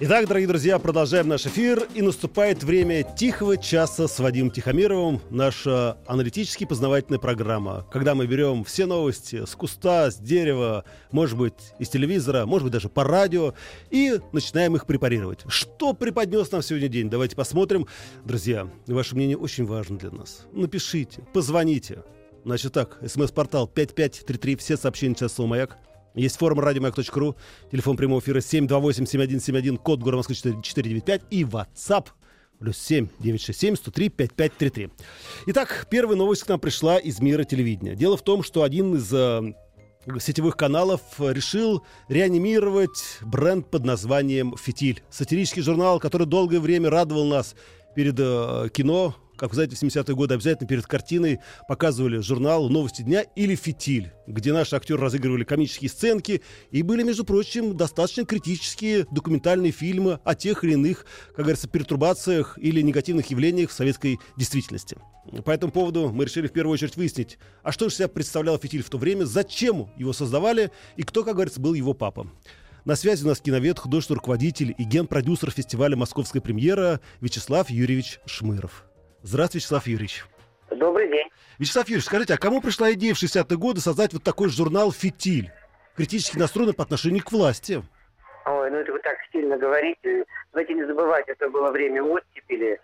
Итак, дорогие друзья, продолжаем наш эфир. И наступает время тихого часа с Вадимом Тихомировым. Наша аналитически познавательная программа, когда мы берем все новости с куста, с дерева, может быть, из телевизора, может быть, даже по радио, и начинаем их препарировать. Что преподнес нам сегодня день? Давайте посмотрим. Друзья, ваше мнение очень важно для нас. Напишите, позвоните. Значит так, смс-портал 5533, все сообщения часов «Маяк». Есть форум радиомаяк.ру, телефон прямого эфира 728-7171, код города Москвы 495 и WhatsApp плюс 7 967 103 5533. Итак, первая новость к нам пришла из мира телевидения. Дело в том, что один из э, сетевых каналов решил реанимировать бренд под названием «Фитиль». Сатирический журнал, который долгое время радовал нас перед э, кино, как вы знаете, в 70-е годы обязательно перед картиной показывали журнал «Новости дня» или «Фитиль», где наши актеры разыгрывали комические сценки, и были, между прочим, достаточно критические документальные фильмы о тех или иных, как говорится, пертурбациях или негативных явлениях в советской действительности. По этому поводу мы решили в первую очередь выяснить, а что же себя представлял «Фитиль» в то время, зачем его создавали и кто, как говорится, был его папа. На связи у нас киновед, художественный руководитель и ген-продюсер фестиваля «Московская премьера» Вячеслав Юрьевич Шмыров. Здравствуйте, Вячеслав Юрьевич. Добрый день. Вячеслав Юрьевич, скажите, а кому пришла идея в 60-е годы создать вот такой журнал «Фитиль», критически настроенный по отношению к власти? Ой, ну это вы так стильно говорите. Давайте не забывать, это было время оттепели,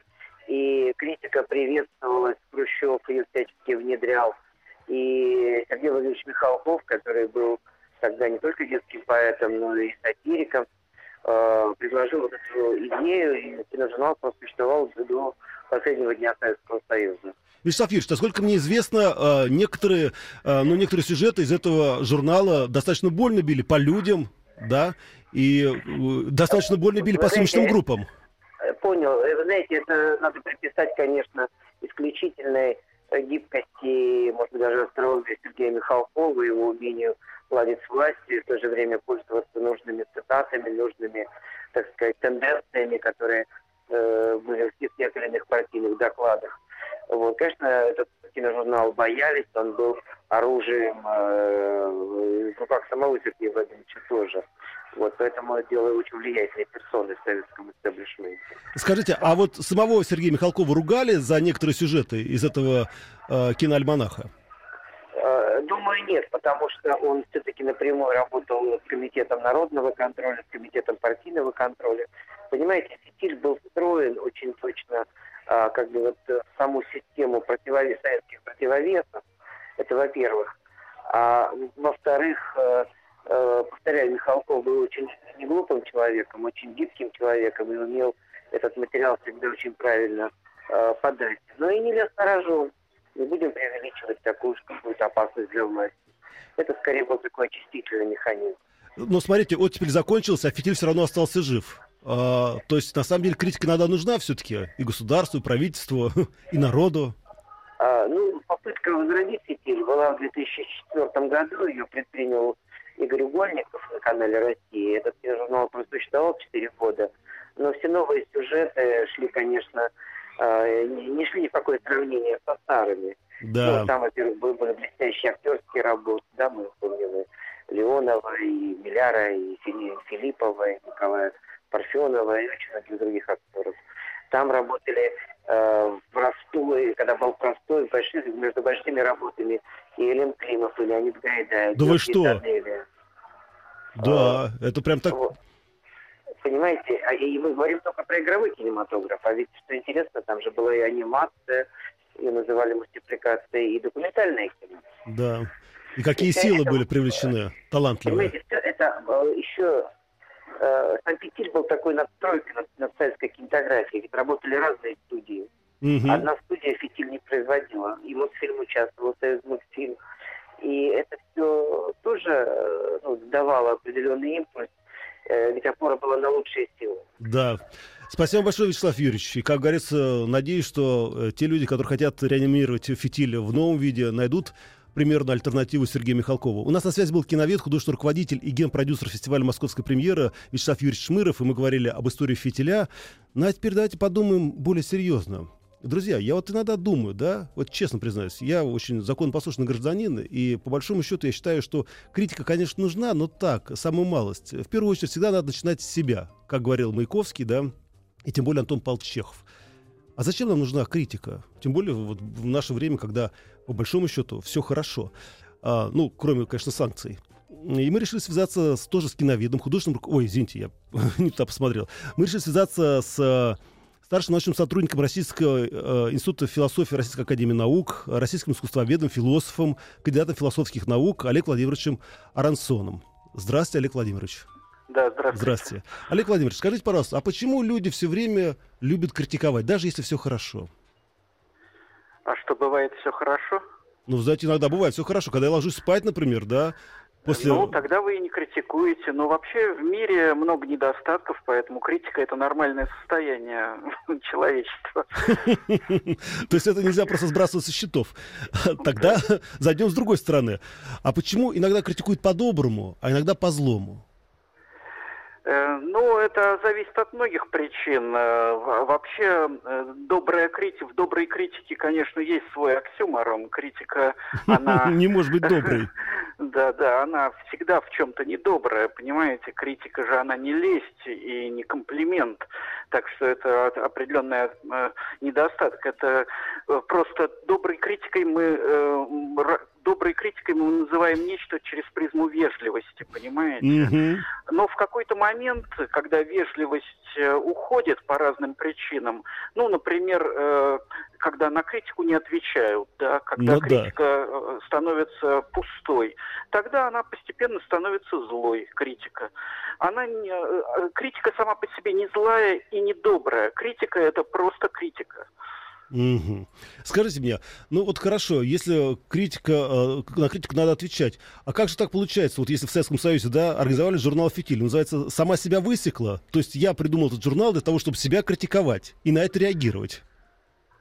и критика приветствовалась, Хрущев ее всячески внедрял. И Сергей Владимирович Михалков, который был тогда не только детским поэтом, но и сатириком, э, предложил вот эту идею, и киножурнал просуществовал до последнего дня Советского Союза. Вячеслав Юрьевич, насколько мне известно, э, некоторые, э, ну, некоторые сюжеты из этого журнала достаточно больно били по людям, да, и э, достаточно больно били по съемочным группам. Понял. Вы знаете, это надо приписать, конечно, исключительной гибкости, может быть, даже остроумия Сергея Михалкова, его умению ладить с властью, и в то же время пользоваться нужными цитатами, нужными, так сказать, тенденциями, которые э, в тех или иных партийных докладах. Вот, конечно, этот киножурнал боялись, он был оружием э, в руках самого Сергея Владимировича тоже. Вот, поэтому дело очень влиятельной персоны в советском истеблишменте. Скажите, а вот самого Сергея Михалкова ругали за некоторые сюжеты из этого э, киноальманаха? Э, думаю, нет, потому что он все-таки напрямую работал с Комитетом народного контроля, с Комитетом партийного контроля. Понимаете, фитиль был встроен очень точно а, как бы вот в саму систему противовес, советских противовесов. Это во-первых. А во-вторых, э, э, повторяю, Михалков был очень неглупым человеком, очень гибким человеком и умел этот материал всегда очень правильно э, подать. Но и не на рожон. Не будем преувеличивать такую какую-то опасность для власти. Это скорее был такой очистительный механизм. Но смотрите, оттепель закончился, а фитиль все равно остался жив. А, то есть, на самом деле, критика иногда нужна все-таки и государству, и правительству, и народу. А, ну, попытка возродить фитиль была в 2004 году. Ее предпринял Игорь Угольников на канале России. Этот журнал просуществовал 4 года. Но все новые сюжеты шли, конечно, не шли ни в какое сравнение со старыми. Да. Ну, там, во-первых, были блестящие актерские работы, да, мы помним Леонова, и Миляра, и Филиппова, и Николая Парфенова и очень многих других актеров. Там работали э, простой, когда был простой, большой, между большими работами и Элен Климов, и Леонид Гайдай. Да вы что? Данели. Да, а, это прям так... Вот. Понимаете, а, и мы говорим только про игровой кинематограф, а ведь, что интересно, там же была и анимация, ее называли мультипликацией, и документальное кино. Да. И какие и силы это, были привлечены, талантливые? Понимаете, все это э, еще э, Санкт-Петербург был такой надстройкой над, над советской кинематографией, ведь работали разные студии. Угу. Одна студия фитиль не производила, и Мосфильм участвовал, Союз мультфильм. И это все тоже э, ну, давало определенный импульс, э, ведь опора была на лучшие силы. Да. Спасибо большое, Вячеслав Юрьевич. И, как говорится, надеюсь, что э, те люди, которые хотят реанимировать фитиль в новом виде, найдут примерно альтернативу Сергею Михалкову. У нас на связи был киновед, художественный руководитель и генпродюсер фестиваля «Московская премьера» Вячеслав Юрьевич Шмыров, и мы говорили об истории фитиля. Ну а теперь давайте подумаем более серьезно. Друзья, я вот иногда думаю, да, вот честно признаюсь, я очень законопослушный гражданин, и по большому счету я считаю, что критика, конечно, нужна, но так, самую малость. В первую очередь всегда надо начинать с себя, как говорил Маяковский, да, и тем более Антон Павлович. А зачем нам нужна критика? Тем более вот в наше время, когда по большому счету все хорошо. А, ну, кроме, конечно, санкций. И мы решили связаться с, тоже с киноведом, художественным... Ой, извините, я не туда посмотрел. Мы решили связаться с старшим научным сотрудником Российского э, института философии Российской академии наук, российским искусствоведом, философом, кандидатом философских наук Олег Владимировичем Арансоном. Здравствуйте, Олег Владимирович. Да, здравствуйте. Здравствуйте. Олег Владимирович, скажите, пожалуйста, а почему люди все время любят критиковать, даже если все хорошо? А что, бывает все хорошо? Ну, знаете, иногда бывает все хорошо. Когда я ложусь спать, например, да, После... Ну, тогда вы и не критикуете. Но вообще в мире много недостатков, поэтому критика это нормальное состояние человечества. То есть это нельзя просто сбрасывать со счетов. Тогда зайдем с другой стороны. А почему иногда критикуют по-доброму, а иногда по-злому? Э, ну, это зависит от многих причин. Э, вообще, э, добрая критика, в доброй критике, конечно, есть свой оксюморон. Критика, она... Не может быть доброй. Да, да, она всегда в чем-то недобрая, понимаете? Критика же, она не лесть и не комплимент. Так что это определенный недостаток. Это просто доброй критикой мы доброй критикой мы называем нечто через призму вежливости, понимаете? Mm-hmm. Но в какой-то момент, когда вежливость э, уходит по разным причинам, ну, например, э, когда на критику не отвечают, да, когда ну, критика да. Э, становится пустой, тогда она постепенно становится злой, критика. Она не, критика сама по себе не злая и не добрая. Критика это просто критика. Угу. Скажите мне, ну вот хорошо, если критика, э, на критику надо отвечать, а как же так получается, вот если в Советском Союзе, да, организовали журнал «Фитиль», называется «Сама себя высекла», то есть я придумал этот журнал для того, чтобы себя критиковать и на это реагировать.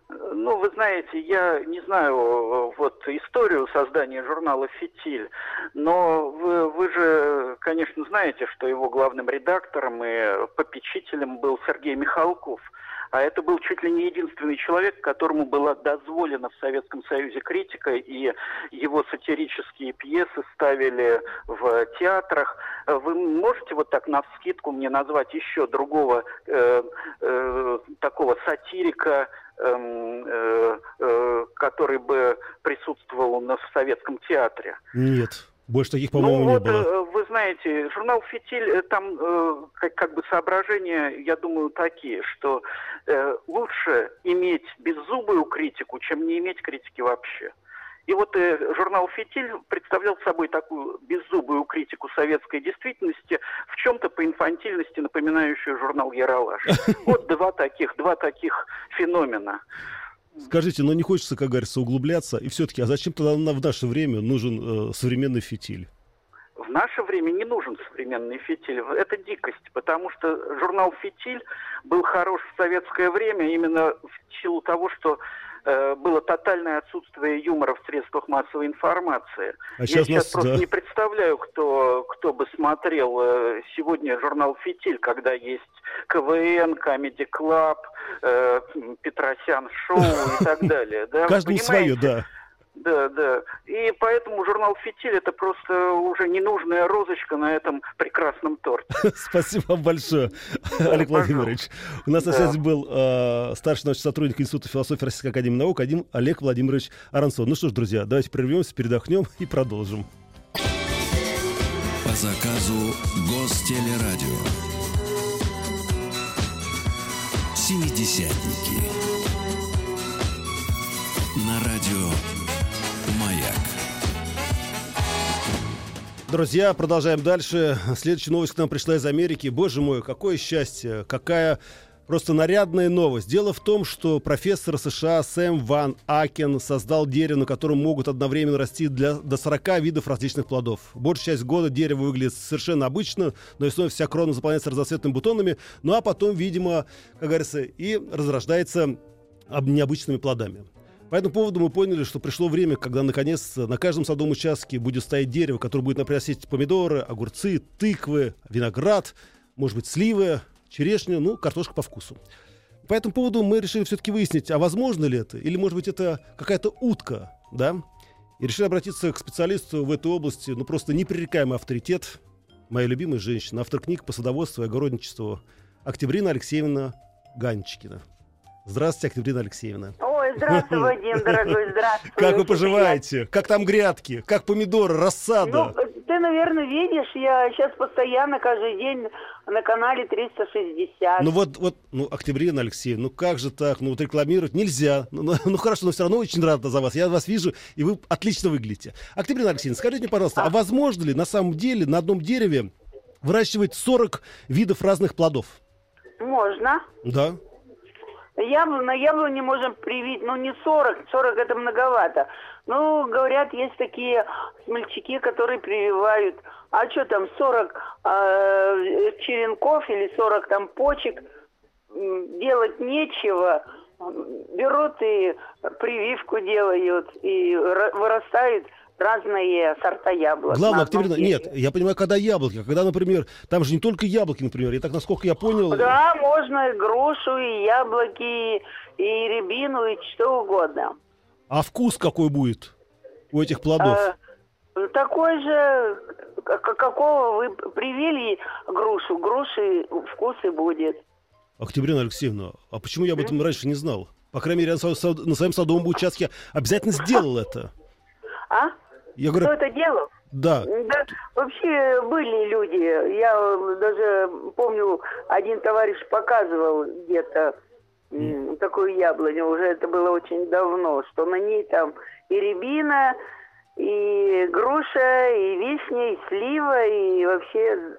Ну, вы знаете, я не знаю вот историю создания журнала «Фитиль», но вы, вы же, конечно, знаете, что его главным редактором и попечителем был Сергей Михалков – а это был чуть ли не единственный человек, которому была дозволена в Советском Союзе критика, и его сатирические пьесы ставили в театрах. Вы можете вот так на вскидку мне назвать еще другого э, э, такого сатирика, эм, э, э, который бы присутствовал у нас в советском театре? Нет. Больше таких, по-моему, ну, не вот, было. Э, вы знаете, журнал «Фитиль», э, там э, как, как бы соображения, я думаю, такие, что э, лучше иметь беззубую критику, чем не иметь критики вообще. И вот э, журнал «Фитиль» представлял собой такую беззубую критику советской действительности, в чем-то по инфантильности напоминающую журнал «Яралаш». Вот два таких, два таких феномена. Скажите, но не хочется, как говорится, углубляться. И все-таки, а зачем тогда в наше время нужен э, современный фитиль? В наше время не нужен современный фитиль. Это дикость, потому что журнал «Фитиль» был хорош в советское время именно в силу того, что было тотальное отсутствие юмора в средствах массовой информации. А сейчас Я сейчас нас, просто да. не представляю, кто, кто бы смотрел э, сегодня журнал «Фитиль», когда есть КВН, Comedy Club, э, Петросян Шоу и так далее. Да? Каждому свое, да. Да, да. И поэтому журнал «Фитиль» — это просто уже ненужная розочка на этом прекрасном торте. Спасибо вам большое, Олег Владимирович. У нас на связи был э, старший научный сотрудник Института философии Российской Академии Наук один Олег Владимирович Арансон. Ну что ж, друзья, давайте прервемся, передохнем и продолжим. По заказу Гостелерадио. «Семидесятники». На радио «Маяк». Друзья, продолжаем дальше. Следующая новость к нам пришла из Америки. Боже мой, какое счастье, какая Просто нарядная новость. Дело в том, что профессор США Сэм Ван Акен создал дерево, на котором могут одновременно расти для, до 40 видов различных плодов. Большая часть года дерево выглядит совершенно обычно, но весной вся крона заполняется разноцветными бутонами, ну а потом, видимо, как говорится, и разрождается необычными плодами. По этому поводу мы поняли, что пришло время, когда наконец на каждом садовом участке будет стоять дерево, которое будет напрясить помидоры, огурцы, тыквы, виноград, может быть, сливы, черешню, ну, картошка по вкусу. По этому поводу мы решили все-таки выяснить, а возможно ли это, или, может быть, это какая-то утка, да? И решили обратиться к специалисту в этой области, ну, просто непререкаемый авторитет, моя любимая женщина, автор книг по садоводству и огородничеству, Октябрина Алексеевна Ганчикина. Здравствуйте, Октябрина Алексеевна. Здравствуй, Вадим, дорогой, здравствуй. Как вы поживаете? Как там грядки? Как помидоры, рассада? Ну, ты, наверное, видишь, я сейчас постоянно, каждый день на канале 360. Ну вот, вот, ну, Октябрина Алексеевна, ну как же так? Ну вот рекламировать нельзя. Ну, ну, ну хорошо, но все равно очень рада за вас. Я вас вижу, и вы отлично выглядите. Октябрина Алексеевна, скажите мне, пожалуйста, а, а возможно ли на самом деле на одном дереве выращивать 40 видов разных плодов? Можно. Да. Ябло, на яблоне можем привить, ну не 40, 40 это многовато. Ну, говорят, есть такие смельчаки, которые прививают, а что там, 40 э, а, черенков или 40 там почек, делать нечего, берут и прививку делают, и вырастают разные сорта яблок. Главное, Октябрина, нет, я понимаю, когда яблоки, когда, например, там же не только яблоки, например, я так, насколько я понял... Да, можно и грушу, и яблоки, и рябину, и что угодно. А вкус какой будет у этих плодов? А, такой же, какого вы привили грушу, груши вкус и будет. Октябрина Алексеевна, а почему я об этом раньше не знал? По крайней мере, на своем садовом участке обязательно сделал это. А? Я говорю, Кто это делал? Да. да. Вообще были люди. Я даже помню, один товарищ показывал где-то mm. такую яблоню. Уже это было очень давно, что на ней там и рябина, и груша, и вишня, и слива, и вообще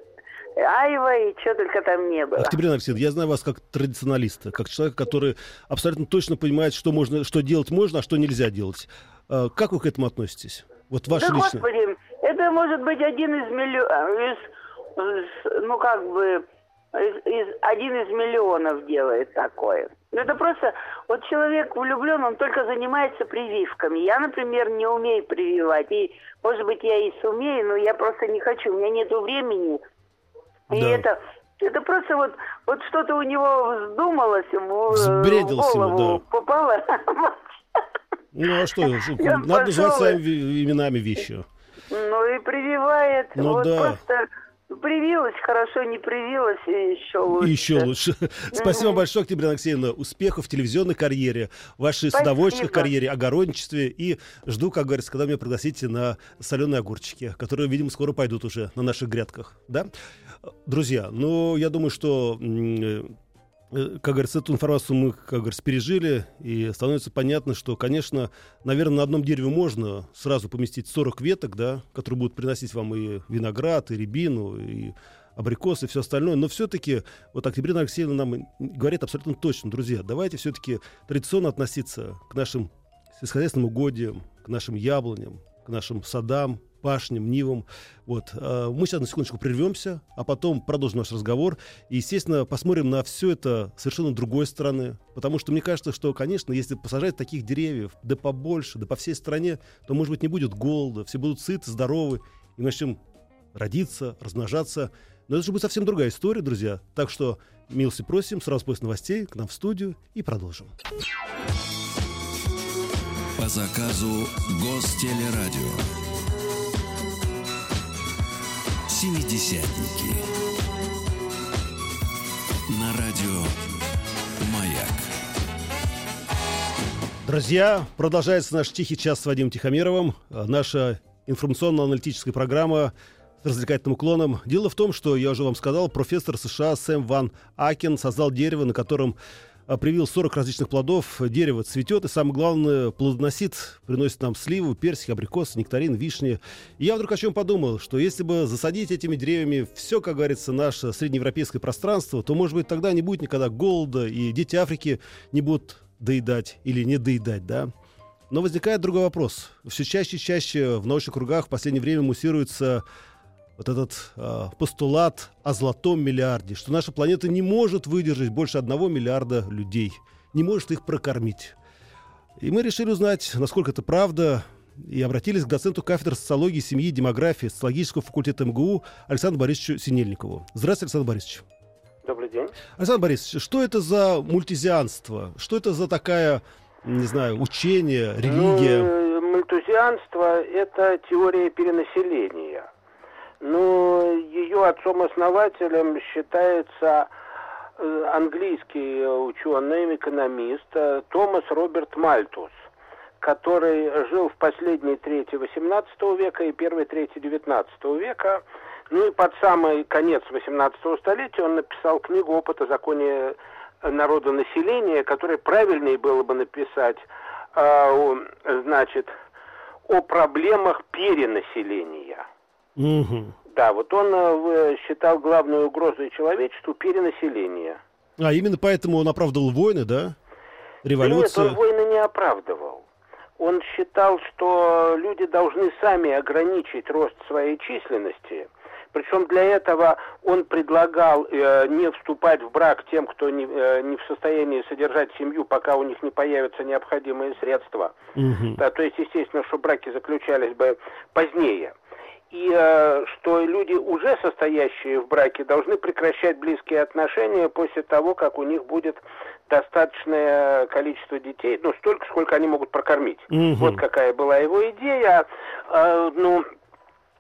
айва, и что только там не было. Октябрина Алексеевна, я знаю вас как традиционалиста, как человек, который абсолютно точно понимает, что, можно, что делать можно, а что нельзя делать. А как вы к этому относитесь? Вот ваше да, личное. Господи, это может быть один из миллионов, ну как бы, из, из, один из миллионов делает такое. Ну, это просто, вот человек влюблен, он только занимается прививками. Я, например, не умею прививать. И, может быть, я и сумею, но я просто не хочу. У меня нет времени. И да. это, это просто вот, вот что-то у него вздумалось, в, в голову да. попало. Ну а что, надо называть своими именами вещи. Ну и прививает. Ну вот да. Просто Привилась хорошо, не привилась, и еще лучше. еще лучше. Спасибо большое, Октября Алексеевна. Успехов в телевизионной карьере, вашей Спасибо. садоводческой карьере, огородничестве. И жду, как говорится, когда меня пригласите на соленые огурчики, которые, видимо, скоро пойдут уже на наших грядках. Да? Друзья, ну, я думаю, что Э, как говорится, эту информацию мы, как говорится, пережили, и становится понятно, что, конечно, наверное, на одном дереве можно сразу поместить 40 веток, да, которые будут приносить вам и виноград, и рябину, и абрикосы, и все остальное. Но все-таки, вот Октябрина Алексеевна нам говорит абсолютно точно, друзья, давайте все-таки традиционно относиться к нашим сельскохозяйственным угодьям, к нашим яблоням, к нашим садам, пашням, нивам. Вот. А, мы сейчас на секундочку прервемся, а потом продолжим наш разговор. И, естественно, посмотрим на все это совершенно другой стороны. Потому что мне кажется, что, конечно, если посажать таких деревьев, да побольше, да по всей стране, то, может быть, не будет голода, все будут сыты, здоровы, и мы начнем родиться, размножаться. Но это же будет совсем другая история, друзья. Так что милости просим, сразу после новостей к нам в студию и продолжим. По заказу Гостелерадио. Семидесятники. На радио «Маяк». Друзья, продолжается наш «Тихий час» с Вадимом Тихомировым. Наша информационно-аналитическая программа с развлекательным уклоном. Дело в том, что, я уже вам сказал, профессор США Сэм Ван Акен создал дерево, на котором привил 40 различных плодов, дерево цветет, и самое главное, плодоносит, приносит нам сливу, персик, абрикос, нектарин, вишни. И я вдруг о чем подумал, что если бы засадить этими деревьями все, как говорится, наше среднеевропейское пространство, то, может быть, тогда не будет никогда голода, и дети Африки не будут доедать или не доедать, да? Но возникает другой вопрос. Все чаще и чаще в научных кругах в последнее время муссируется вот этот э, постулат о золотом миллиарде, что наша планета не может выдержать больше одного миллиарда людей, не может их прокормить. И мы решили узнать, насколько это правда, и обратились к доценту кафедры социологии, семьи и демографии социологического факультета МГУ Александру Борисовичу Синельникову. Здравствуйте, Александр Борисович. Добрый день. Александр Борисович, что это за мультизианство? Что это за такая, не знаю, учение, религия? Ну, мультузианство – это теория перенаселения. Но ее отцом-основателем считается э, английский ученый, экономист э, Томас Роберт Мальтус, который жил в последней трети XVIII века и первой трети XIX века. Ну и под самый конец XVIII столетия он написал книгу «Опыт о законе народонаселения», который правильнее было бы написать, э, значит, о проблемах перенаселения. Угу. Да, вот он э, считал главной угрозой человечеству перенаселение. А именно поэтому он оправдывал войны, да? Революцию? Нет, он войны не оправдывал. Он считал, что люди должны сами ограничить рост своей численности. Причем для этого он предлагал э, не вступать в брак тем, кто не, э, не в состоянии содержать семью, пока у них не появятся необходимые средства. Угу. Да, то есть, естественно, что браки заключались бы позднее и э, что люди, уже состоящие в браке, должны прекращать близкие отношения после того, как у них будет достаточное количество детей, ну, столько, сколько они могут прокормить. Мгм. Вот какая была его идея. Э, ну,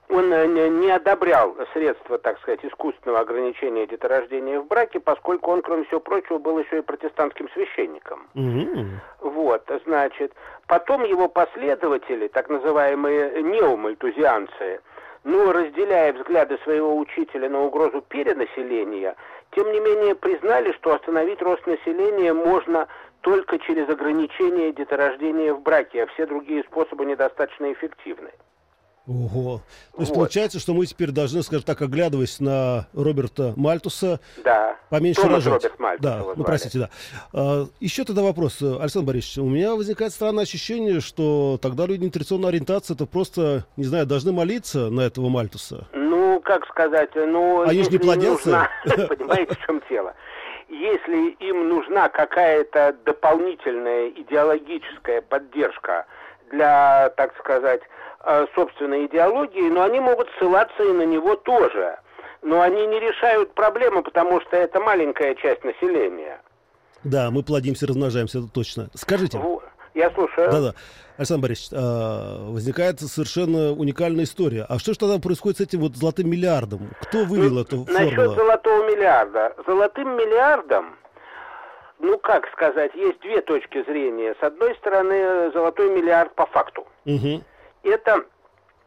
он э, не одобрял средства, так сказать, искусственного ограничения деторождения в браке, поскольку он, кроме всего прочего, был еще и протестантским священником. Мгм. Вот, значит, потом его последователи, так называемые неомальтузианцы, ну, разделяя взгляды своего учителя на угрозу перенаселения, тем не менее признали, что остановить рост населения можно только через ограничение деторождения в браке, а все другие способы недостаточно эффективны. Ого. То есть Вот. получается, что мы теперь должны, скажем так, оглядываясь на Роберта Мальтуса, Да. поменьше Томас рожать. Роберт Мальтус да, ну звали. простите, да. А, еще тогда вопрос, Александр Борисович. У меня возникает странное ощущение, что тогда люди нетрадиционной ориентации это просто, не знаю, должны молиться на этого Мальтуса. Ну, как сказать, ну... Они ж не плодятся? Понимаете, в чем дело? Если им нужна какая-то дополнительная идеологическая поддержка для, так сказать, собственной идеологии, но они могут ссылаться и на него тоже. Но они не решают проблему, потому что это маленькая часть населения. Да, мы плодимся, размножаемся, это точно. Скажите, Я слушаю. да-да, Александр Борисович, а, возникает совершенно уникальная история. А что же тогда происходит с этим вот золотым миллиардом? Кто вывел эту Насчет формулу? золотого миллиарда. Золотым миллиардом, ну как сказать, есть две точки зрения. С одной стороны, золотой миллиард по факту. Мгм. Это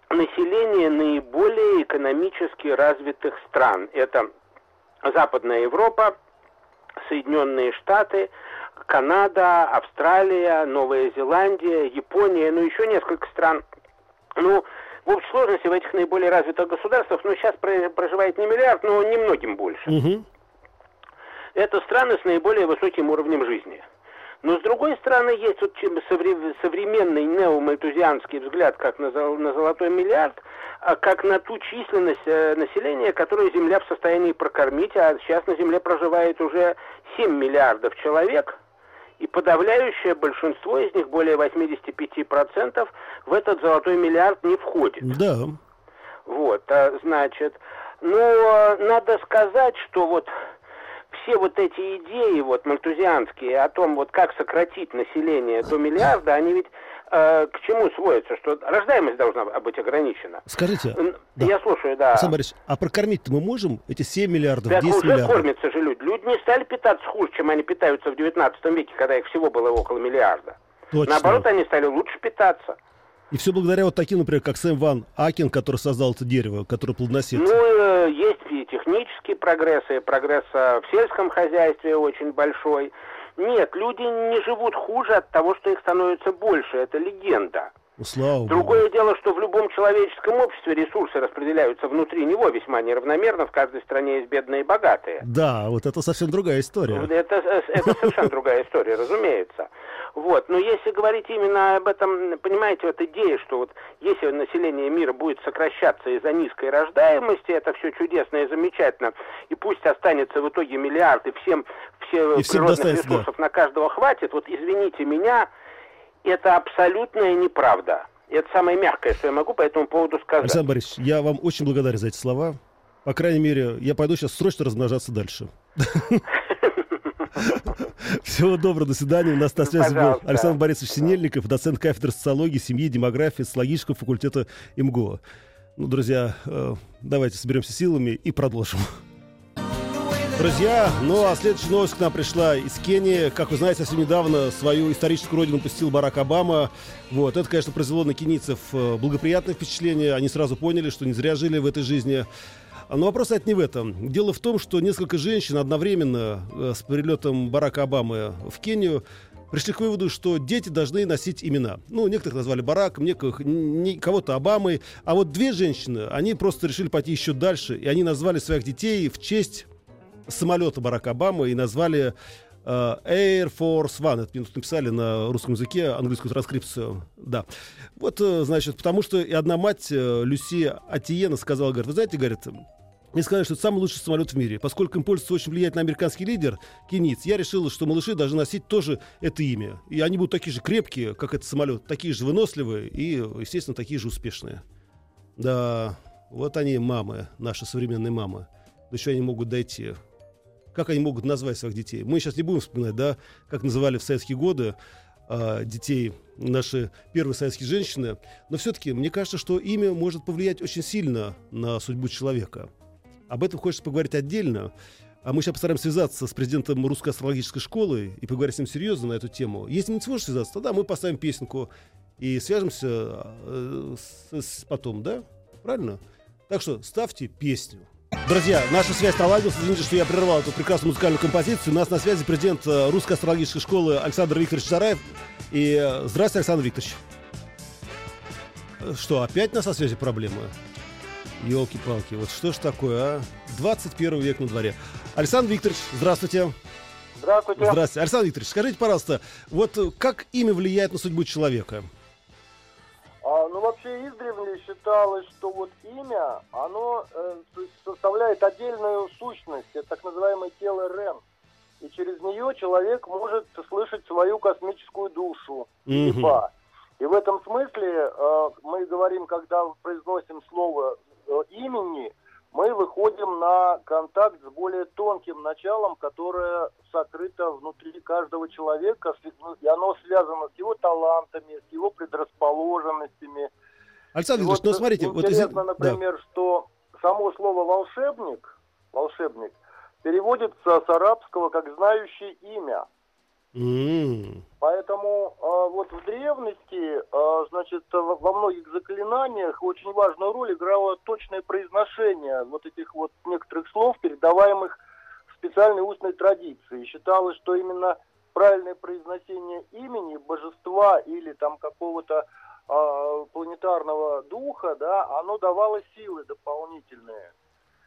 население наиболее экономически развитых стран. Это Западная Европа, Соединенные Штаты, Канада, Австралия, Новая Зеландия, Япония, ну еще несколько стран. Ну, в общей сложности в этих наиболее развитых государствах, ну, сейчас про- проживает не миллиард, но немногим больше. Мгм. Это страны с наиболее высоким уровнем жизни. Но с другой стороны, есть вот современный неомальтузианский взгляд, как на, зол- на золотой миллиард, а как на ту численность э, населения, которую Земля в состоянии прокормить, а сейчас на Земле проживает уже 7 миллиардов человек, и подавляющее большинство из них, более 85%, в этот золотой миллиард не входит. Да. Вот, а, значит, ну, а, надо сказать, что вот все вот эти идеи вот мальтузианские о том, вот как сократить население до миллиарда, они ведь э, к чему сводятся? Что рождаемость должна быть ограничена. Скажите, Н- Да. Я слушаю, да. Александр Борисович, а прокормить-то мы можем эти 7 миллиардов, Так 10 уже миллиардов? кормятся же люди. Люди не стали питаться хуже, чем они питаются в 19 веке, когда их всего было около миллиарда. Точно. Наоборот, они стали лучше питаться. И все благодаря вот таким, например, как Сэм Ван Акен, который создал это дерево, которое плодоносит. Ну, э, есть и технический прогресс, и прогресс э, в сельском хозяйстве очень большой. Нет, люди не живут хуже от того, что их становится больше. Это легенда. Ну, слава Богу. Другое дело, что в любом человеческом обществе ресурсы распределяются внутри него весьма неравномерно. В каждой стране есть бедные и богатые. Да, вот это совсем другая история. Это, это совершенно другая история, разумеется. Вот. Но если говорить именно об этом, понимаете, вот идея, что вот если население мира будет сокращаться из-за низкой рождаемости, это все чудесно и замечательно, и пусть останется в итоге миллиард, и всем, все И всем природных достанется, ресурсов на каждого хватит, вот извините меня, это абсолютная неправда. Это самое мягкое, что я могу по этому поводу сказать. Александр Борисович, я вам очень благодарен за эти слова. По крайней мере, я пойду сейчас срочно размножаться дальше. Всего доброго, до свидания. У нас на связи был. Александр Борисович Синельников, доцент кафедры социологии, семьи, демографии, социологического факультета МГУ. Ну, друзья, э, давайте соберемся силами и продолжим. Друзья, ну а следующая новость к нам пришла из Кении. Как вы знаете, совсем недавно свою историческую родину посетил Барак Обама. Вот, это, конечно, произвело на кенийцев э, благоприятное впечатление. Они сразу поняли, что не зря жили в этой жизни. Но вопрос это не в этом. Дело в том, что несколько женщин одновременно э, с прилетом Барака Обамы в Кению пришли к выводу, что дети должны носить имена. Ну, некоторых назвали Бараком, некоторых, не- кого-то Обамой. А вот две женщины, они просто решили пойти еще дальше, и они назвали своих детей в честь самолета Барака Обамы и назвали э, Air Force One. Это мне тут написали на русском языке, английскую транскрипцию. Да. Вот, э, значит, потому что и одна мать, э, Люси Атиена, сказала, говорит, вы знаете, говорит, мне сказали, что это самый лучший самолет в мире. Поскольку им пользуется очень влиятельный американский лидер, кенийц, я решила, что малыши должны носить тоже это имя. И они будут такие же крепкие, как этот самолет, такие же выносливые и, естественно, такие же успешные. Да, вот они, мамы, наши современные мамы. До еще они могут дойти. Как они могут назвать своих детей? Мы сейчас не будем вспоминать, да, как называли в советские годы а, детей наши первые советские женщины. Но все-таки мне кажется, что имя может повлиять очень сильно на судьбу человека. Об этом хочется поговорить отдельно. А мы сейчас постараемся связаться с президентом Русской астрологической школы и поговорить с ним серьезно на эту тему. Если не сможешь связаться, тогда мы поставим песенку и свяжемся э, с- с- потом, да? Правильно? Так что ставьте песню. Друзья, наша связь наладилась. Извините, что я прервал эту прекрасную музыкальную композицию. У нас на связи президент э, Русской астрологической школы Александр Викторович Зараев. И э, здравствуйте, Александр Викторович. Э, Что, опять на связи проблемы? Елки-палки, вот что ж такое, а? 21 век на дворе. Александр Викторович, здравствуйте. Здравствуйте. Здравствуйте. Александр Викторович, скажите, пожалуйста, вот как имя влияет на судьбу человека? А, ну, вообще, издревле считалось, что вот имя, оно э, со- составляет отдельную сущность, это так называемое тело Рен. И через нее человек может слышать свою космическую душу, Мгм. Ба. И в этом смысле э, мы говорим, когда произносим слово э, имени, мы выходим на контакт с более тонким началом, которое сокрыто внутри каждого человека, ну, и оно связано с его талантами, с его предрасположенностями. Александр Викторович, ну смотрите, вот интересно, да. например, что само слово волшебник, волшебник, переводится с арабского как знающий имя. Поэтому э, вот в древности, э, значит, во многих заклинаниях очень важную роль играло точное произношение вот этих вот некоторых слов, передаваемых в специальной устной традиции. Считалось, что именно правильное произношение имени божества или там какого-то э, планетарного духа, да, оно давало силы дополнительные.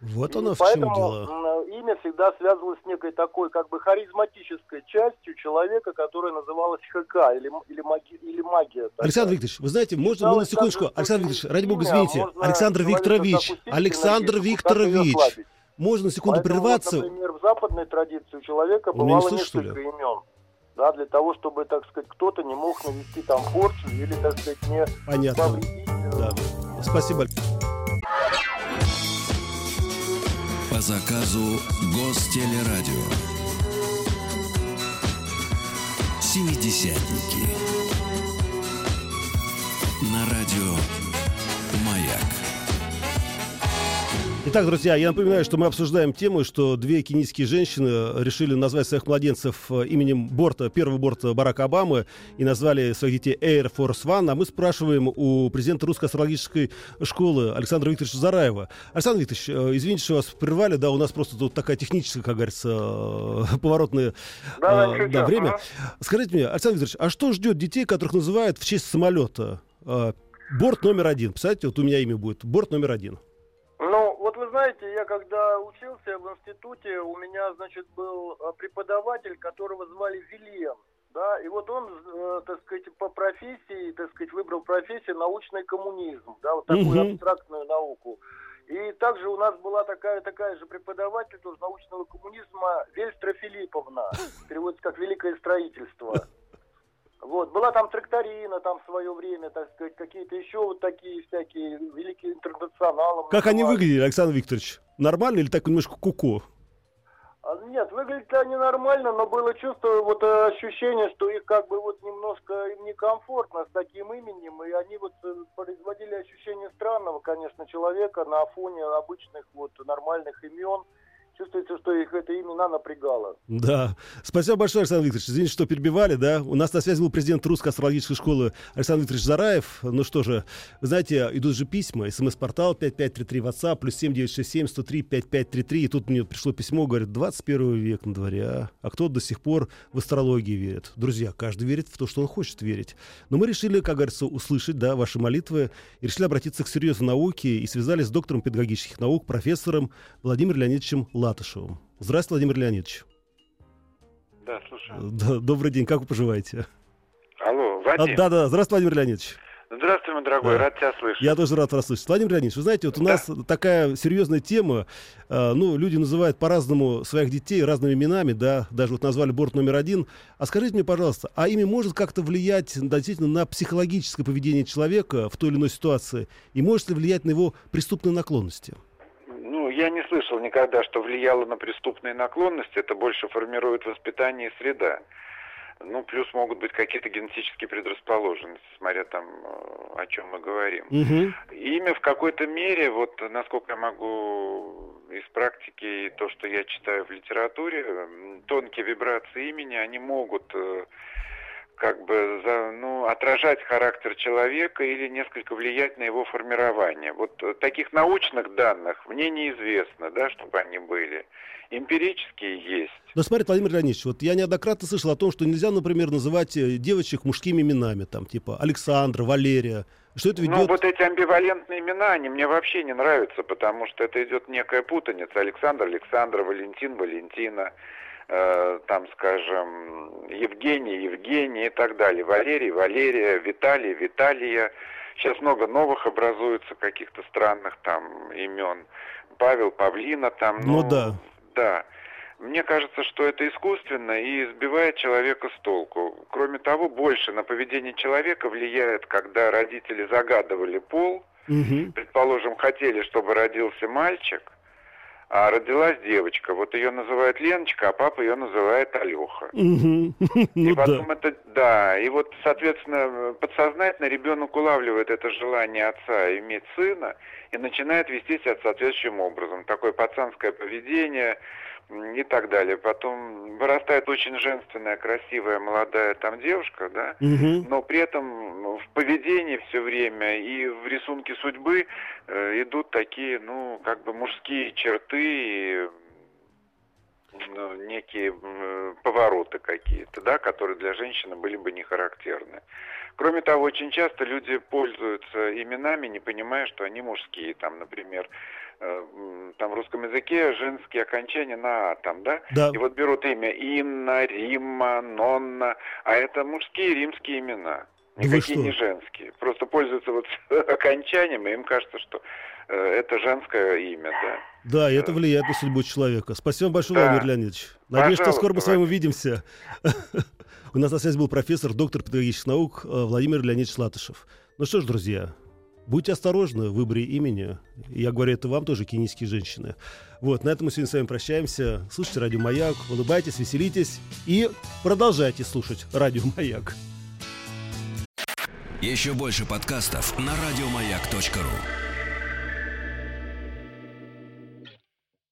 Вот И оно в чем дело. имя всегда связывалось с некой такой как бы харизматической частью человека, которая называлась ХК или, или, маги- или магия. такая. Александр Викторович, вы знаете, можно мы на секундочку, Александр Викторович, ради бога, извините, Александр Викторович, Александр Викторович, можно на секунду Поэтому прерваться? Вот, например, в западной традиции у человека не бывало слышите, что несколько имен. Да, для того, чтобы, так сказать, кто-то не мог навести там порчу или, так сказать, не Понятно. повредить. э, Да. Спасибо. По заказу Гостелерадио. Семидесятники. На радио Маяк. Итак, друзья, я напоминаю, что мы обсуждаем тему, что две кенийские женщины решили назвать своих младенцев э, именем борта, первого борта Барака Обамы и назвали своих детей Air Force One. А мы спрашиваем у президента Русской астрологической школы Александра Викторовича Зараева. Александр Викторович, э, извините, что вас прервали, да, у нас просто тут такая техническая, как говорится, э, поворотное Да, э, да, время. Скажите мне, Александр Викторович, а что ждет детей, которых называют в честь самолета? Борт номер один. Представляете, вот у меня имя будет. Борт номер один. Знаете, я когда учился в институте, у меня, значит, был э, преподаватель, которого звали Вильен. Да, и вот он, э, так сказать, по профессии, так сказать, выбрал профессию научный коммунизм, да, вот такую Мгм. абстрактную науку. И также у нас была такая, такая же преподаватель тоже научного коммунизма Вельстра Филипповна, переводится как «Великое строительство». Вот, была там тракторина там в свое время, так сказать, какие-то еще вот такие всякие великие интернационалы. Как они выглядели, Александр Викторович? Нормально или так немножко куку? А, Нет, выглядели они нормально, но было чувство, вот э, ощущение, что их как бы вот немножко им некомфортно с таким именем, и они вот э, производили ощущение странного, конечно, человека на фоне обычных вот нормальных имен. Чувствуется, что их это имена напрягало. Да. Спасибо большое, Александр Викторович. Извините, что перебивали, да. У нас на связи был президент Русской астрологической школы Александр Викторович Зараев. Ну что же, вы знаете, идут же письма. СМС-портал 5533 WhatsApp, плюс 7967 103 5533. И тут мне пришло письмо, говорит, 21 век на дворе, а? А кто до сих пор в астрологии верит? Друзья, каждый верит в то, что он хочет верить. Но мы решили, как говорится, услышать, да, ваши молитвы. И решили обратиться к серьезной науке и связались с доктором педагогических наук, профессором Владимиром Леонидовичем Латышевым. Здравствуйте, Владимир Леонидович. Да, слушаю. Да, добрый день, как вы поживаете? Алло, А, Вадим. да, да, здравствуй, Владимир Леонидович. Здравствуй, мой дорогой, Да. рад тебя слышать. Я тоже рад вас слышать. Владимир Леонидович, вы знаете, вот у Да. нас такая серьезная тема. э, ну, люди называют по-разному своих детей разными именами, да, даже вот назвали борт номер один. А скажите мне, пожалуйста, а имя может как-то влиять действительно на психологическое поведение человека в той или иной ситуации? И может ли влиять на его преступные наклонности? Я не слышал никогда, что влияло на преступные наклонности. Это больше формирует воспитание и среда. Ну, плюс могут быть какие-то генетические предрасположенности, смотря там, э, о чем мы говорим. Мгм. Имя в какой-то мере, вот насколько я могу из практики и то, что я читаю в литературе, тонкие вибрации имени, они могут э, как бы за, ну, отражать характер человека или несколько влиять на его формирование. Вот э, таких научных данных мне неизвестно, да, чтобы они были. Эмпирические есть. Но смотри, Владимир Леонидович, вот я неоднократно слышал о том, что нельзя, например, называть э, девочек мужскими именами, там, типа Александра, Валерия. Что это ведет... Ну, вот эти амбивалентные имена, они мне вообще не нравятся, потому что это идет некая путаница. Александр, Александра, Валентин, Валентина, э, там, скажем, Евгений, Евгений и так далее. Валерий, Валерия, Виталий, Виталия. Сейчас много новых образуется каких-то странных там имен. Павел, Павлина там. Ну да. Да. Мне кажется, что это искусственно и сбивает человека с толку. Кроме того, больше на поведение человека влияет, когда родители загадывали пол, Мгм. предположим, хотели, чтобы родился мальчик, а родилась девочка. Вот ее называют Леночка, а папа ее называет Алеха. И Ну да. потом это, да, и вот, соответственно, подсознательно ребенок улавливает это желание отца иметь сына и начинает вести себя соответствующим образом. Такое пацанское поведение и так далее. Потом вырастает очень женственная, красивая, молодая там девушка, да, Мгм. но при этом в поведении все время и в рисунке судьбы э, идут такие, ну, как бы мужские черты, и, ну, некие м, повороты какие-то, да, которые для женщины были бы не характерны. Кроме того, очень часто люди пользуются именами, не понимая, что они мужские. Там, например, э, там в русском языке женские окончания на «а», там, да? Да. И вот берут имя Инна, Римма, Нонна, а это мужские римские имена. Да Никакие что? не женские. Просто пользуются вот окончанием, и им кажется, что э, это женское имя, да. Да, и это влияет на судьбу человека. Спасибо большое, Да. Владимир Леонидович. Надеюсь, что скоро мы с вами увидимся. У нас на связи был профессор, доктор педагогических наук э, Владимир Леонидович Латышев. Ну что ж, друзья, будьте осторожны в выборе имени. Я говорю это вам тоже, кенийские женщины. Вот, на этом мы сегодня с вами прощаемся. Слушайте Радио Маяк, улыбайтесь, веселитесь и продолжайте слушать Радио Маяк. Еще больше подкастов на радиомаяк.ру.